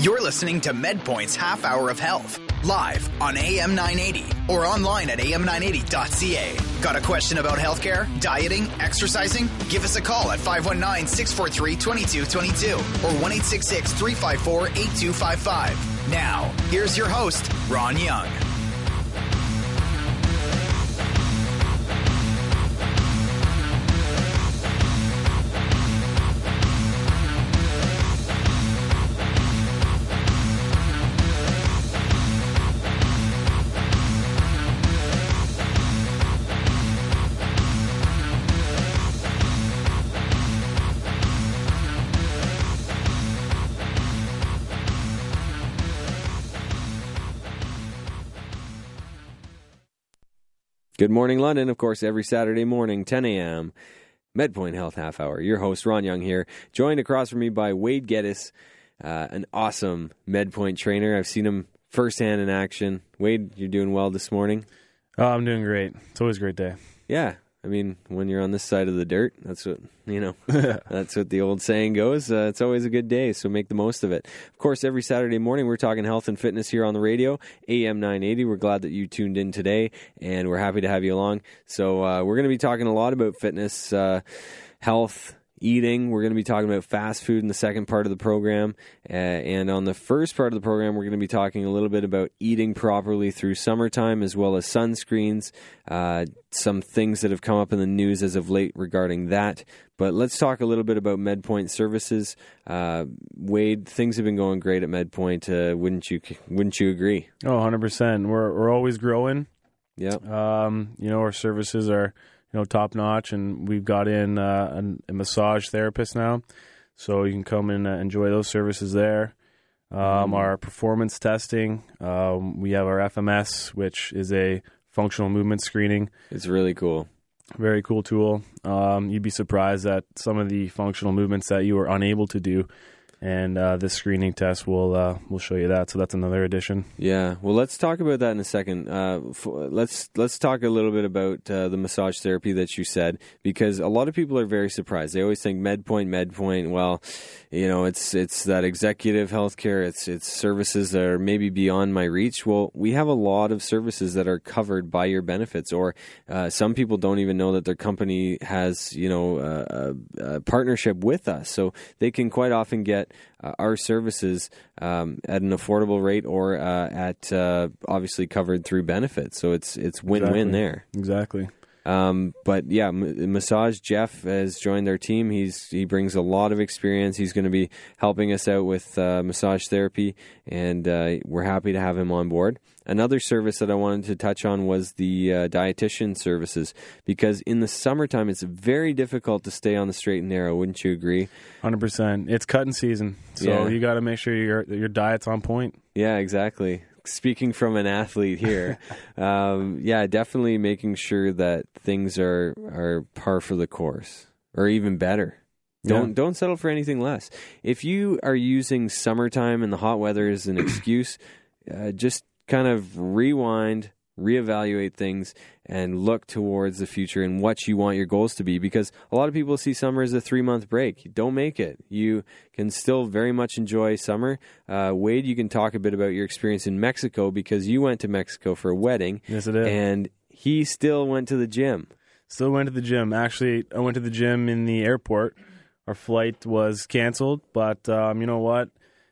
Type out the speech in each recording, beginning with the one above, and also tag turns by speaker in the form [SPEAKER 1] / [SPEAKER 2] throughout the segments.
[SPEAKER 1] You're listening to MedPoint's Half Hour of Health, live on AM 980 or online at am980.ca. Got a question about healthcare, dieting, exercising? Give us a call at 519 643 2222 or 1 354 8255. Now, here's your host, Ron Young.
[SPEAKER 2] Good morning, London. Of course, every Saturday morning, 10 a.m. MedPoint Health Half Hour. Your host, Ron Young, here, joined across from me by Wade Geddes, uh, an awesome MedPoint trainer. I've seen him firsthand in action. Wade, you're doing well this morning.
[SPEAKER 3] Oh, I'm doing great. It's always a great day.
[SPEAKER 2] Yeah, I mean, when you're on this side of the dirt, that's what you know. that's what the old saying goes. Uh, it's always a good day, so make the most of it. Of course, every Saturday morning we're talking health and fitness here on the radio, AM 980. We're glad that you tuned in today, and we're happy to have you along. So uh, we're going to be talking a lot about fitness, uh, health, eating. We're going to be talking about fast food in the second part of the program. Uh, and on the first part of the program, we're going to be talking a little bit about eating properly through summertime as well as sunscreens, uh, some things that have come up in the news as of late regarding that. But let's talk a little bit about MedPoint services. Uh, Wade, things have been going great at MedPoint. Uh, wouldn't you? Wouldn't you agree?
[SPEAKER 3] Oh, 100%. We're, we're always growing.
[SPEAKER 2] Yeah.
[SPEAKER 3] Um, you know, our services are you know top notch, and we've got in uh, a, a, massage therapist now, so you can come and uh, enjoy those services there. Um, mm. Our performance testing, um, we have our FMS, which is a functional movement screening.
[SPEAKER 2] It's really cool.
[SPEAKER 3] Very cool tool. Um, you'd be surprised at some of the functional movements that you were unable to do and uh, this screening test will uh, will show you that. So that's another addition.
[SPEAKER 2] Yeah. Well, let's talk about that in a second. Uh, f- let's let's talk a little bit about uh, the massage therapy that you said because a lot of people are very surprised. They always think MedPoint, MedPoint. Well, you know, it's it's that executive healthcare. It's it's services that are maybe beyond my reach. Well, we have a lot of services that are covered by your benefits, or uh, some people don't even know that their company has you know a, a partnership with us, so they can quite often get uh, our services um, at an affordable rate or uh, at uh, obviously covered through benefits. So it's it's win
[SPEAKER 3] exactly.
[SPEAKER 2] win there.
[SPEAKER 3] Exactly.
[SPEAKER 2] Um, but yeah, M- massage. Jeff has joined our team. He's he brings a lot of experience. He's going to be helping us out with uh, massage therapy, and uh, we're happy to have him on board. Another service that I wanted to touch on was the uh, dietitian services because in the summertime it's very difficult to stay on the straight and narrow. Wouldn't you agree?
[SPEAKER 3] Hundred percent. It's cutting season, so yeah. you got to make sure your your diet's on point.
[SPEAKER 2] Yeah, exactly speaking from an athlete here, um, yeah, definitely making sure that things are are par for the course or even better. Don't yeah. don't settle for anything less. If you are using summertime and the hot weather as an excuse, uh, just kind of rewind, reevaluate things and look towards the future and what you want your goals to be because a lot of people see summer as a three month break. Don't make it. You can still very much enjoy summer. Uh, Wade, you can talk a bit about your experience in Mexico because you went to Mexico for a wedding.
[SPEAKER 3] Yes, I did.
[SPEAKER 2] And he still went to the gym.
[SPEAKER 3] Still went to the gym. Actually, I went to the gym in the airport. Our flight was canceled, but um, you know what?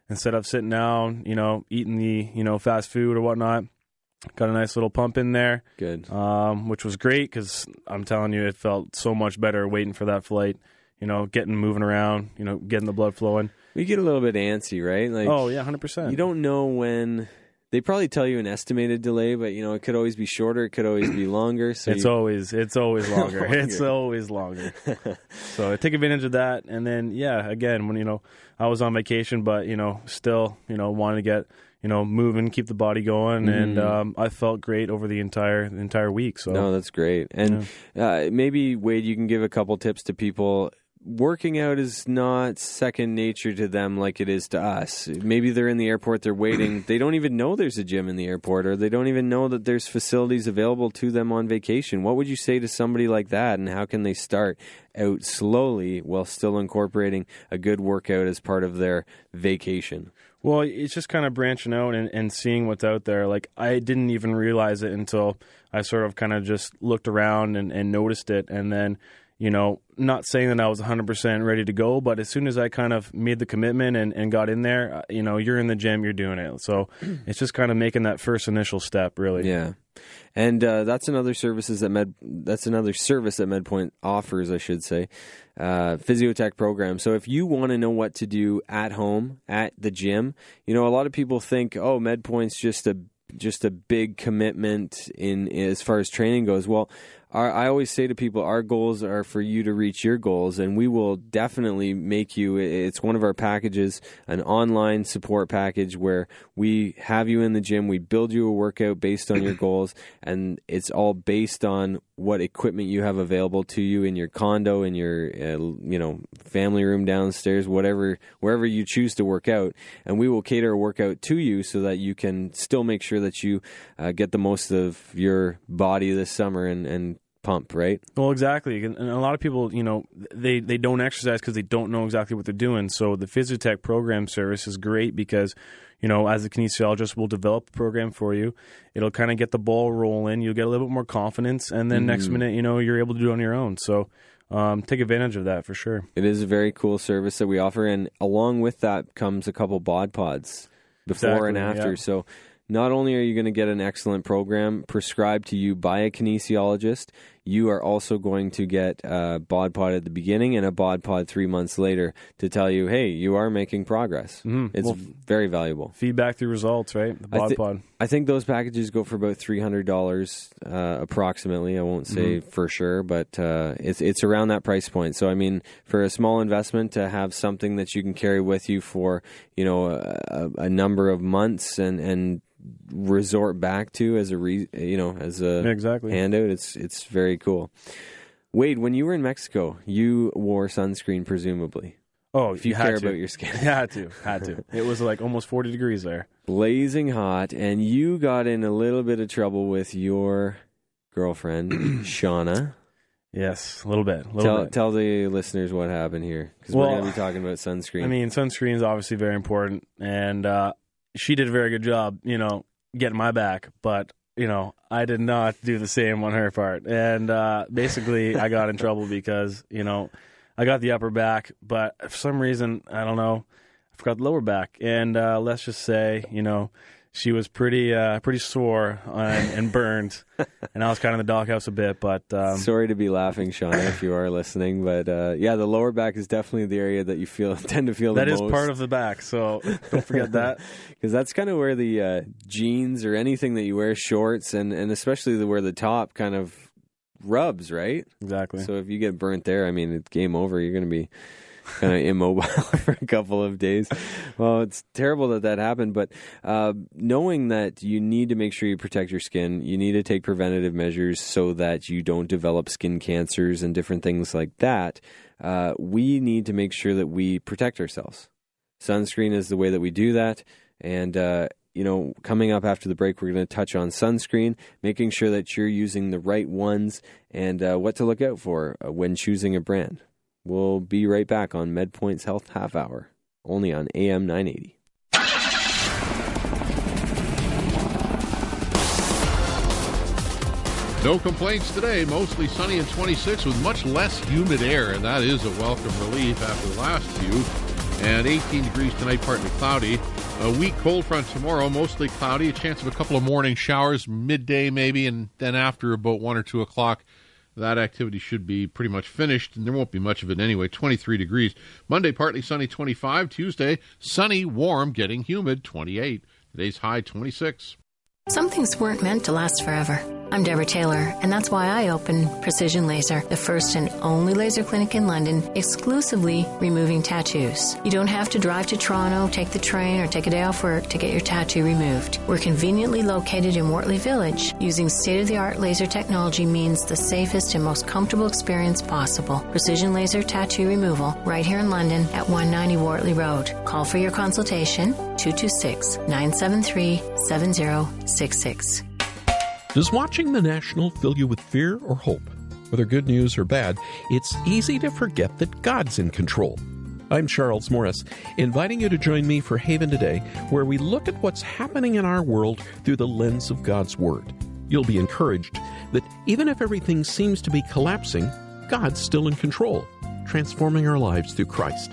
[SPEAKER 3] Instead of sitting down, you know, eating the you know fast food or whatnot, Got a nice little pump in there.
[SPEAKER 2] Good.
[SPEAKER 3] Um, which was great because I'm telling you, it felt so much better waiting for that flight. You know, getting moving around. You know, getting the blood flowing.
[SPEAKER 2] We get a little bit antsy, right?
[SPEAKER 3] Like, oh yeah, hundred percent.
[SPEAKER 2] You don't know when they probably tell you an estimated delay, but you know it could always be shorter, it could always be longer. So
[SPEAKER 3] it's
[SPEAKER 2] you...
[SPEAKER 3] always it's always longer. longer. It's always longer. so I take advantage of that, and then yeah, again when you know I was on vacation, but you know still you know wanted to get you know, moving, keep the body going, mm. and um, I felt great over the entire the entire week. So
[SPEAKER 2] no, that's great. And yeah. uh, maybe Wade, you can give a couple tips to people. Working out is not second nature to them like it is to us. Maybe they're in the airport, they're waiting. they don't even know there's a gym in the airport, or they don't even know that there's facilities available to them on vacation. What would you say to somebody like that, and how can they start out slowly while still incorporating a good workout as part of their vacation?
[SPEAKER 3] Well, it's just kind of branching out and, and seeing what's out there. Like I didn't even realize it until I sort of kind of just looked around and, and noticed it, and then you know, not saying that I was 100% ready to go, but as soon as I kind of made the commitment and, and got in there, uh, you know, you're in the gym, you're doing it. So it's just kind of making that first initial step, really.
[SPEAKER 2] Yeah. And uh, that's another services that Med. That's another service that MedPoint offers, I should say, uh, Physiotech program. So if you want to know what to do at home at the gym, you know a lot of people think, oh, MedPoint's just a just a big commitment in as far as training goes. Well, our, I always say to people, our goals are for you to reach your goals, and we will definitely make you. It's one of our packages, an online support package where we have you in the gym, we build you a workout based on your goals, and it's all based on what equipment you have available to you in your condo, in your uh, you know family room downstairs, whatever wherever you choose to work out, and we will cater a workout to you so that you can still make sure that you uh, get the most of your body this summer and and pump, right?
[SPEAKER 3] Well, exactly. And a lot of people, you know, they, they don't exercise because they don't know exactly what they're doing. So the Physiotech program service is great because, you know, as a kinesiologist, we'll develop a program for you. It'll kind of get the ball rolling. You'll get a little bit more confidence. And then mm. next minute, you know, you're able to do it on your own. So um, take advantage of that for sure.
[SPEAKER 2] It is a very cool service that we offer. And along with that comes a couple bod pods before exactly, and after. Yeah. So not only are you going to get an excellent program prescribed to you by a kinesiologist, you are also going to get a bod pod at the beginning and a bod pod three months later to tell you, hey, you are making progress. Mm-hmm. It's well, very valuable.
[SPEAKER 3] Feedback through results, right? The bod I th- pod.
[SPEAKER 2] I think those packages go for about three hundred dollars uh, approximately. I won't say mm-hmm. for sure, but uh, it's it's around that price point. So I mean, for a small investment to have something that you can carry with you for you know a, a number of months and and resort back to as a re, you know as a
[SPEAKER 3] exactly.
[SPEAKER 2] handout. It's it's very cool. Wade, when you were in Mexico, you wore sunscreen, presumably.
[SPEAKER 3] Oh,
[SPEAKER 2] if you,
[SPEAKER 3] you
[SPEAKER 2] care
[SPEAKER 3] to.
[SPEAKER 2] about your skin,
[SPEAKER 3] had to, had to. It was like almost forty degrees there,
[SPEAKER 2] blazing hot, and you got in a little bit of trouble with your girlfriend, Shauna.
[SPEAKER 3] Yes, a little bit. A little
[SPEAKER 2] tell,
[SPEAKER 3] bit.
[SPEAKER 2] tell the listeners what happened here because well, we're going to be talking about sunscreen.
[SPEAKER 3] I mean, sunscreen is obviously very important, and uh, she did a very good job, you know, getting my back, but you know, I did not do the same on her part. And uh, basically, I got in trouble because, you know, I got the upper back, but for some reason, I don't know, I forgot the lower back. And uh, let's just say, you know, she was pretty uh, pretty sore and, and burned, and I was kind of in the doghouse a bit. But um,
[SPEAKER 2] sorry to be laughing, Shauna, if you are listening. But uh, yeah, the lower back is definitely the area that you feel tend to feel
[SPEAKER 3] that
[SPEAKER 2] is
[SPEAKER 3] part of the back. So don't forget that
[SPEAKER 2] because that's kind of where the uh, jeans or anything that you wear, shorts, and and especially the where the top kind of rubs, right?
[SPEAKER 3] Exactly.
[SPEAKER 2] So if you get burnt there, I mean, it's game over. You're going to be kind of immobile for a couple of days. Well, it's terrible that that happened, but uh, knowing that you need to make sure you protect your skin, you need to take preventative measures so that you don't develop skin cancers and different things like that. Uh, we need to make sure that we protect ourselves. Sunscreen is the way that we do that, and. Uh, you know, coming up after the break, we're going to touch on sunscreen, making sure that you're using the right ones and uh, what to look out for uh, when choosing a brand. We'll be right back on MedPoint's Health Half Hour, only on AM 980.
[SPEAKER 4] No complaints today. Mostly sunny and 26 with much less humid air, and that is a welcome relief after the last few. And 18 degrees tonight, partly cloudy. A weak cold front tomorrow, mostly cloudy. A chance of a couple of morning showers, midday maybe, and then after about 1 or 2 o'clock that activity should be pretty much finished, and there won't be much of it anyway. 23 degrees. Monday, partly sunny, 25. Tuesday, sunny, warm, getting humid, 28. Today's high, 26.
[SPEAKER 5] Some things weren't meant to last forever. I'm Deborah Taylor, and that's why I opened Precision Laser, the first and only laser clinic in London exclusively removing tattoos. You don't have to drive to Toronto, take the train, or take a day off work to get your tattoo removed. We're conveniently located in Wortley Village. Using state of the art laser technology means the safest and most comfortable experience possible. Precision Laser Tattoo Removal, right here in London at 190 Wortley Road. Call for your consultation 226 973 7066.
[SPEAKER 6] Does watching the National fill you with fear or hope? Whether good news or bad, it's easy to forget that God's in control. I'm Charles Morris, inviting you to join me for Haven Today, where we look at what's happening in our world through the lens of God's Word. You'll be encouraged that even if everything seems to be collapsing, God's still in control, transforming our lives through Christ.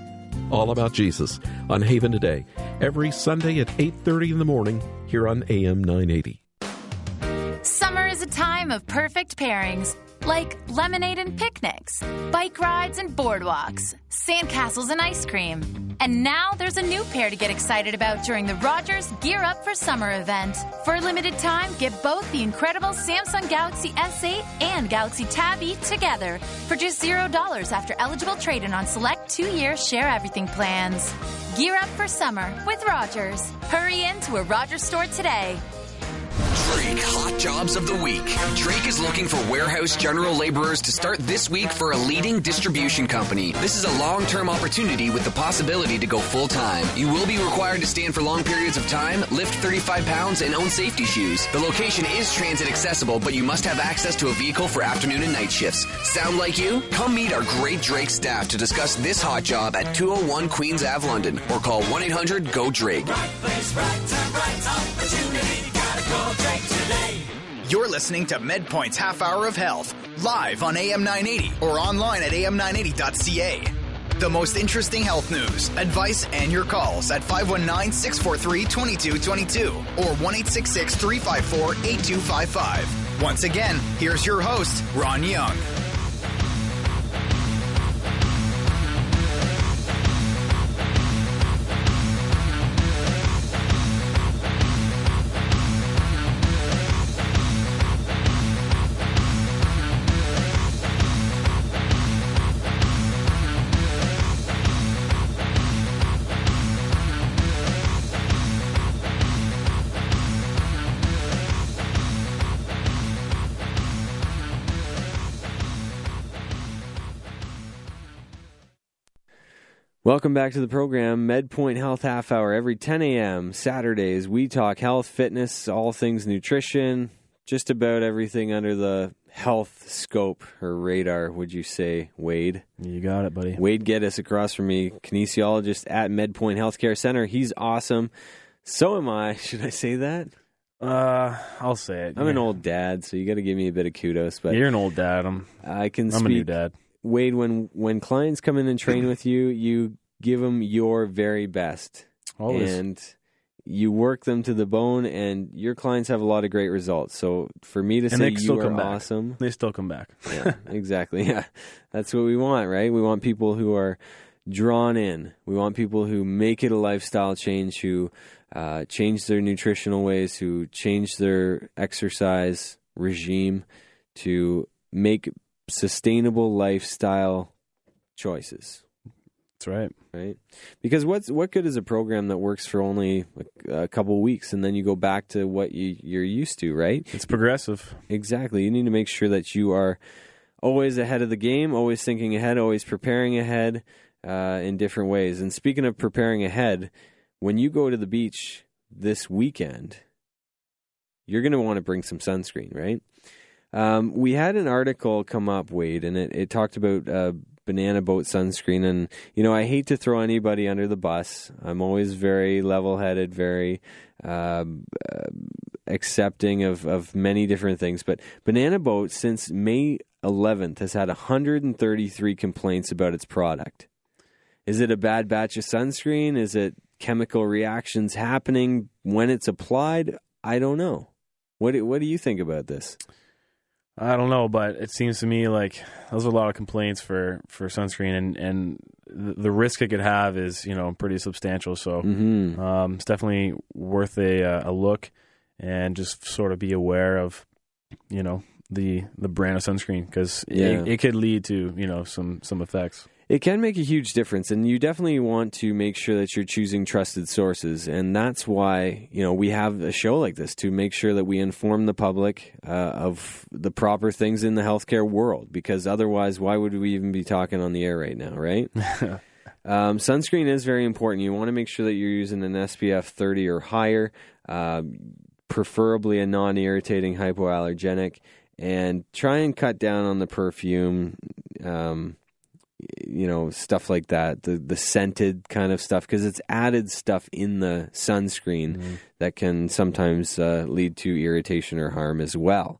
[SPEAKER 6] All about Jesus on Haven Today, every Sunday at 8:30 in the morning here on AM 980.
[SPEAKER 7] Is a time of perfect pairings, like lemonade and picnics, bike rides and boardwalks, sandcastles and ice cream. And now there's a new pair to get excited about during the Rogers Gear Up for Summer event. For a limited time, get both the incredible Samsung Galaxy S8 and Galaxy Tab E together for just $0 after eligible trade in on select two year share everything plans. Gear up for summer with Rogers. Hurry into a Rogers store today.
[SPEAKER 8] Drake Hot Jobs of the Week. Drake is looking for warehouse general laborers to start this week for a leading distribution company. This is a long term opportunity with the possibility to go full time. You will be required to stand for long periods of time, lift 35 pounds, and own safety shoes. The location is transit accessible, but you must have access to a vehicle for afternoon and night shifts. Sound like you? Come meet our great Drake staff to discuss this hot job at 201 Queens Ave, London, or call 1 800 GO Drake.
[SPEAKER 1] You're listening to MedPoint's Half Hour of Health, live on AM 980 or online at am980.ca. The most interesting health news, advice, and your calls at 519 643 2222 or 1 354 8255. Once again, here's your host, Ron Young.
[SPEAKER 2] Welcome back to the program, MedPoint Health Half Hour. Every 10 a.m. Saturdays, we talk health, fitness, all things nutrition, just about everything under the health scope or radar, would you say, Wade?
[SPEAKER 3] You got it, buddy.
[SPEAKER 2] Wade Geddes across from me, kinesiologist at MedPoint Healthcare Center. He's awesome. So am I. Should I say that?
[SPEAKER 3] Uh, I'll say it.
[SPEAKER 2] I'm an old dad, so you got to give me a bit of kudos. But
[SPEAKER 3] You're an old dad. I'm.
[SPEAKER 2] I can
[SPEAKER 3] I'm
[SPEAKER 2] speak.
[SPEAKER 3] a new dad.
[SPEAKER 2] Wade, when when clients come in and train with you, you give them your very best,
[SPEAKER 3] Always.
[SPEAKER 2] and you work them to the bone. And your clients have a lot of great results. So for me to
[SPEAKER 3] And
[SPEAKER 2] say you are awesome,
[SPEAKER 3] They still come back.
[SPEAKER 2] yeah, exactly. Yeah, that's what we want, right? We want people who are drawn in. We want people who make it a lifestyle change, who uh, change their nutritional ways, who change their exercise regime to make sustainable lifestyle choices.
[SPEAKER 3] That's right.
[SPEAKER 2] Right, because what's what good is a program that works for only a, a couple weeks and then you go back to what you, you're used to, right?
[SPEAKER 3] It's progressive.
[SPEAKER 2] Exactly. You need to make sure that you are always ahead of the game, always thinking ahead, always preparing ahead uh, in different ways. And speaking of preparing ahead, when you go to the beach this weekend, you're going to want to bring some sunscreen, right? Um, we had an article come up, Wade, and it, it talked about uh, banana boat sunscreen. And, you know, I hate to throw anybody under the bus. I'm always very level headed, very um, uh, accepting of, of many different things. But Banana Boat, since May 11th, has had 133 complaints about its product. Is it a bad batch of sunscreen? Is it chemical reactions happening when it's applied? I don't know. What do, what do you think about this?
[SPEAKER 3] I don't know, but it seems to me like those are a lot of complaints for, for sunscreen, and, and the the risk it could have is you know pretty substantial. So
[SPEAKER 2] Mm-hmm.
[SPEAKER 3] um, it's definitely worth a uh, a look, and just sort of be aware of you know the the brand of sunscreen because
[SPEAKER 2] Yeah.
[SPEAKER 3] it, it could lead to you know some some effects.
[SPEAKER 2] It can make a huge difference, and you definitely want to make sure that you're choosing trusted sources, and that's why you know we have a show like this to make sure that we inform the public uh, of the proper things in the healthcare world. Because otherwise, why would we even be talking on the air right now, right? um, sunscreen is very important. You want to make sure that you're using an SPF 30 or higher, uh, preferably a non-irritating hypoallergenic, and try and cut down on the perfume. Um, you know stuff like that the the scented kind of stuff because it's added stuff in the sunscreen
[SPEAKER 3] Mm-hmm.
[SPEAKER 2] that can sometimes uh, lead to irritation or harm as well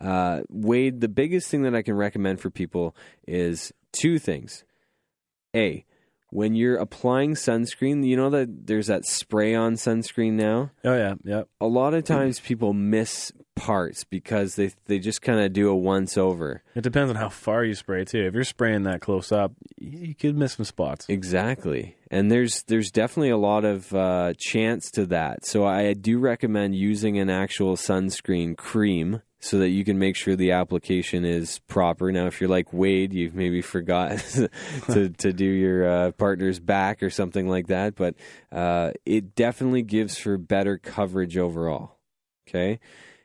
[SPEAKER 2] uh, wade the biggest thing that i can recommend for people is two things a when you're applying sunscreen you know that there's that spray on sunscreen now
[SPEAKER 3] Oh yeah, yeah.
[SPEAKER 2] a lot of times people miss parts because they they just kind of do a once over
[SPEAKER 3] It depends on how far you spray too. If you're spraying that close up, you you could miss some spots.
[SPEAKER 2] Exactly. And there's there's definitely a lot of uh, chance to that. So I do recommend using an actual sunscreen cream so that you can make sure the application is proper. Now, if you're like Wade, you've maybe forgot to to do your uh, partner's back or something like that, but uh, it definitely gives for better coverage overall. Okay.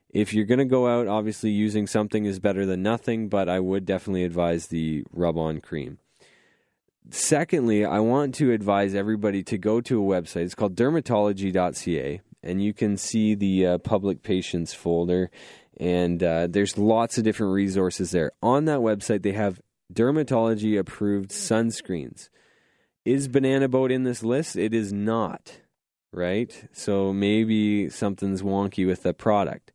[SPEAKER 2] If you're going to go out, obviously using something is better than nothing, but I would definitely advise the rub on cream. Secondly, I want to advise everybody to go to a website. It's called dermatology.ca, and you can see the uh, public patients folder, and uh, there's lots of different resources there. On that website, they have dermatology approved sunscreens. Is Banana Boat in this list? It is not, right? So maybe something's wonky with the product.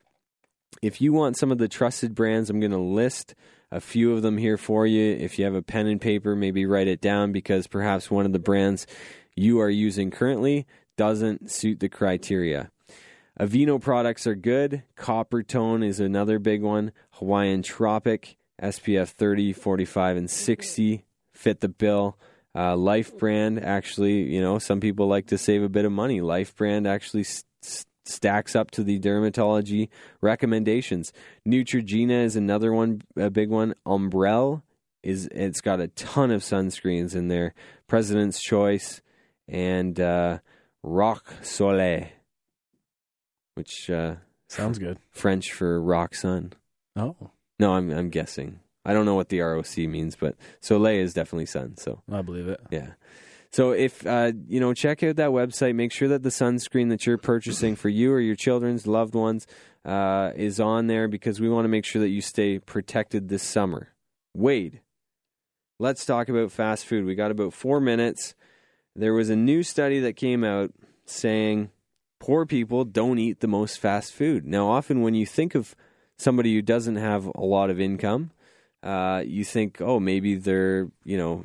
[SPEAKER 2] If you want some of the trusted brands, I'm going to list a few of them here for you. If you have a pen and paper, maybe write it down because perhaps one of the brands you are using currently doesn't suit the criteria. Aveeno products are good. Coppertone is another big one. Hawaiian Tropic, SPF 30, 45, and 60 fit the bill. Uh, Life Brand, actually, you know, some people like to save a bit of money. Life Brand actually s- s- stacks up to the dermatology recommendations. Neutrogena is another one, a big one. Ombrelle is it's got a ton of sunscreens in there. President's Choice and uh, RoC Soleil, which uh,
[SPEAKER 3] Sounds good.
[SPEAKER 2] French for rock sun.
[SPEAKER 3] Oh,
[SPEAKER 2] No, I'm I'm guessing. I don't know what the ROC means, but Soleil is definitely sun. So
[SPEAKER 3] I believe it.
[SPEAKER 2] yeah. So if uh, you know, check out that website. Make sure that the sunscreen that you're purchasing for you or your children's loved ones uh, is on there because we want to make sure that you stay protected this summer. Wade, let's talk about fast food. We got about four minutes. There was a new study that came out saying poor people don't eat the most fast food. Now, often when you think of somebody who doesn't have a lot of income, uh, you think, oh, maybe they're you know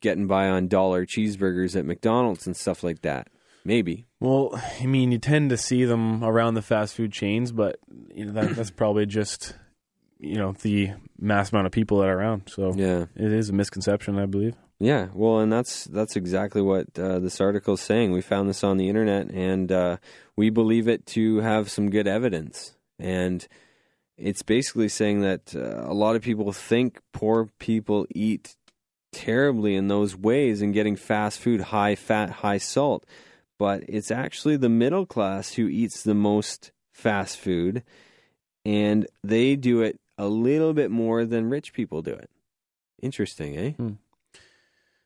[SPEAKER 2] getting by on dollar cheeseburgers at McDonald's and stuff like that. Maybe.
[SPEAKER 3] Well, I mean, you tend to see them around the fast food chains, but you know that, that's probably just you know the mass amount of people that are around. So
[SPEAKER 2] Yeah.
[SPEAKER 3] it is a misconception, I believe.
[SPEAKER 2] Yeah, well, and that's that's exactly what uh, this article is saying. We found this on the internet, and uh, we believe it to have some good evidence. And it's basically saying that uh, a lot of people think poor people eat terribly in those ways and getting fast food, high fat, high salt. But it's actually the middle class who eats the most fast food, and they do it a little bit more than rich people do it. Interesting, eh?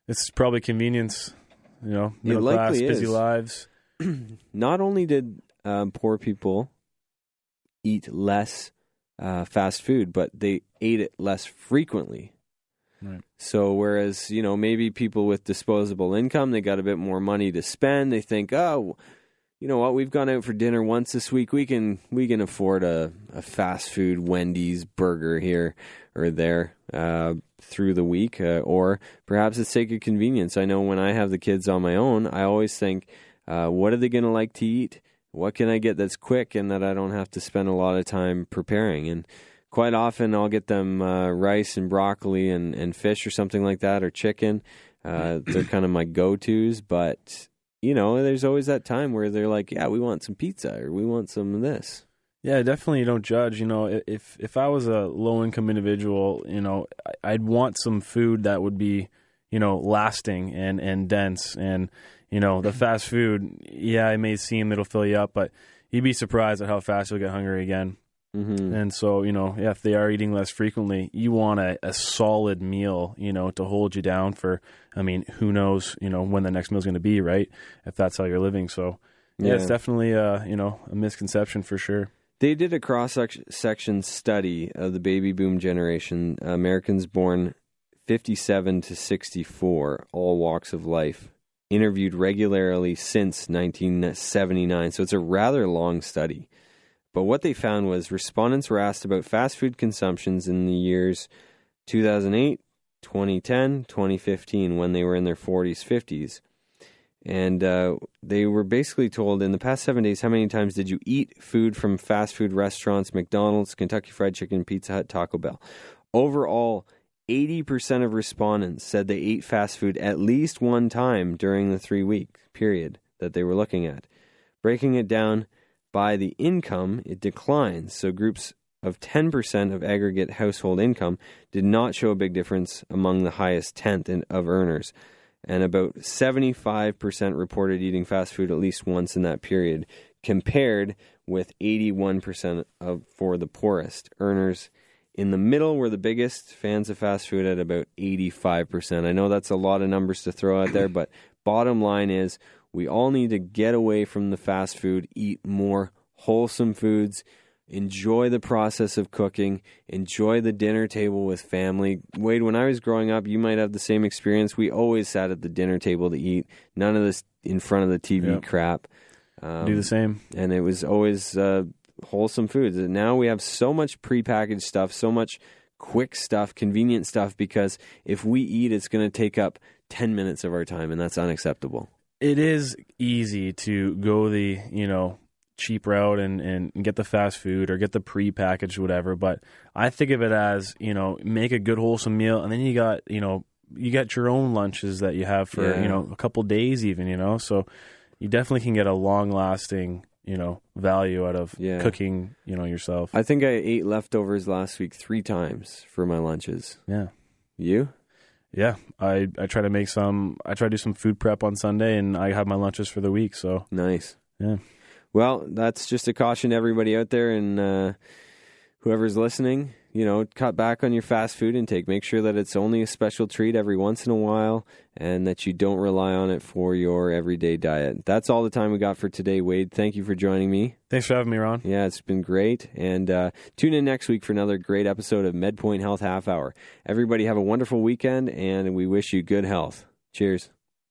[SPEAKER 3] It's probably convenience, you know, middle class, busy
[SPEAKER 2] is.
[SPEAKER 3] lives.
[SPEAKER 2] not only did um, poor people eat less uh, fast food, but they ate it less frequently.
[SPEAKER 3] Right.
[SPEAKER 2] So whereas you know maybe people with disposable income they got a bit more money to spend, they think, oh, you know what, we've gone out for dinner once this week, we can we can afford a, a fast food Wendy's burger here or there uh, through the week, uh, or perhaps it's of convenience. I know when I have the kids on my own, I always think, uh, what are they going to like to eat? What can I get that's quick and that I don't have to spend a lot of time preparing? And quite often I'll get them uh, rice and broccoli and, and fish or something like that, or chicken. Uh, they're kind of my go tos, but you know, there's always that time where they're like, "Yeah, we want some pizza or we want some of this."
[SPEAKER 3] Yeah, definitely. Don't judge. You know, if if I was a low income individual, you know, I'd want some food that would be, you know, lasting and and dense. And you know, the fast food, yeah, it may seem it'll fill you up, but you'd be surprised at how fast you'll get hungry again.
[SPEAKER 2] Mm-hmm.
[SPEAKER 3] And so, you know, if they are eating less frequently, you want a, a solid meal, you know, to hold you down for, I mean, who knows, you know, when the next meal is going to be, right? If that's how you're living. So, yeah, it's definitely, uh, you know, a misconception for sure.
[SPEAKER 2] They did a cross section study of the baby boom generation, Americans born 57 to 64, all walks of life, interviewed regularly since 1979. So it's a rather long study. But what they found was respondents were asked about fast food consumptions in the years 2008, 2010, 2015, when they were in their 40s, 50s. And uh, they were basically told in the past seven days, how many times did you eat food from fast food restaurants, McDonald's, Kentucky Fried Chicken, Pizza Hut, Taco Bell? Overall, 80% of respondents said they ate fast food at least one time during the three week period that they were looking at. Breaking it down by the income, it declines. So groups of 10% of aggregate household income did not show a big difference among the highest tenth of earners and about 75% reported eating fast food at least once in that period, compared with 81% of for the poorest earners. In the middle were the biggest fans of fast food at about 85%. I know that's a lot of numbers to throw out there, but bottom line is we all need to get away from the fast food, eat more wholesome foods, enjoy the process of cooking, enjoy the dinner table with family. Wade, when I was growing up, you might have the same experience. We always sat at the dinner table to eat, none of this in front of the TV
[SPEAKER 3] Yep.
[SPEAKER 2] crap. Um,
[SPEAKER 3] Do the same.
[SPEAKER 2] and it was always uh, wholesome foods. And now we have so much prepackaged stuff, so much quick stuff, convenient stuff, because if we eat, it's going to take up 10 minutes of our time, and that's unacceptable.
[SPEAKER 3] it is easy to go the you know cheap route and, and get the fast food or get the pre-packaged whatever but i think of it as you know make a good wholesome meal and then you got you know you got your own lunches that you have for
[SPEAKER 2] Yeah.
[SPEAKER 3] you know a couple days even you know so you definitely can get a long lasting you know value out of
[SPEAKER 2] Yeah.
[SPEAKER 3] cooking you know yourself
[SPEAKER 2] I think I ate leftovers last week three times for my lunches.
[SPEAKER 3] yeah
[SPEAKER 2] You?
[SPEAKER 3] yeah i i try to make some i try to do some food prep on sunday and i have my lunches for the week so
[SPEAKER 2] Nice.
[SPEAKER 3] yeah
[SPEAKER 2] Well, that's just a caution to everybody out there and uh, whoever's listening. You know, cut back on your fast food intake. Make sure that it's only a special treat every once in a while and that you don't rely on it for your everyday diet. That's all the time we got for today, Wade. Thank you for joining me.
[SPEAKER 3] thanks for having me ron
[SPEAKER 2] Yeah, it's been great. And uh, tune in next week for another great episode of MedPoint Health Half Hour. Everybody have a wonderful weekend and we wish you good health. Cheers.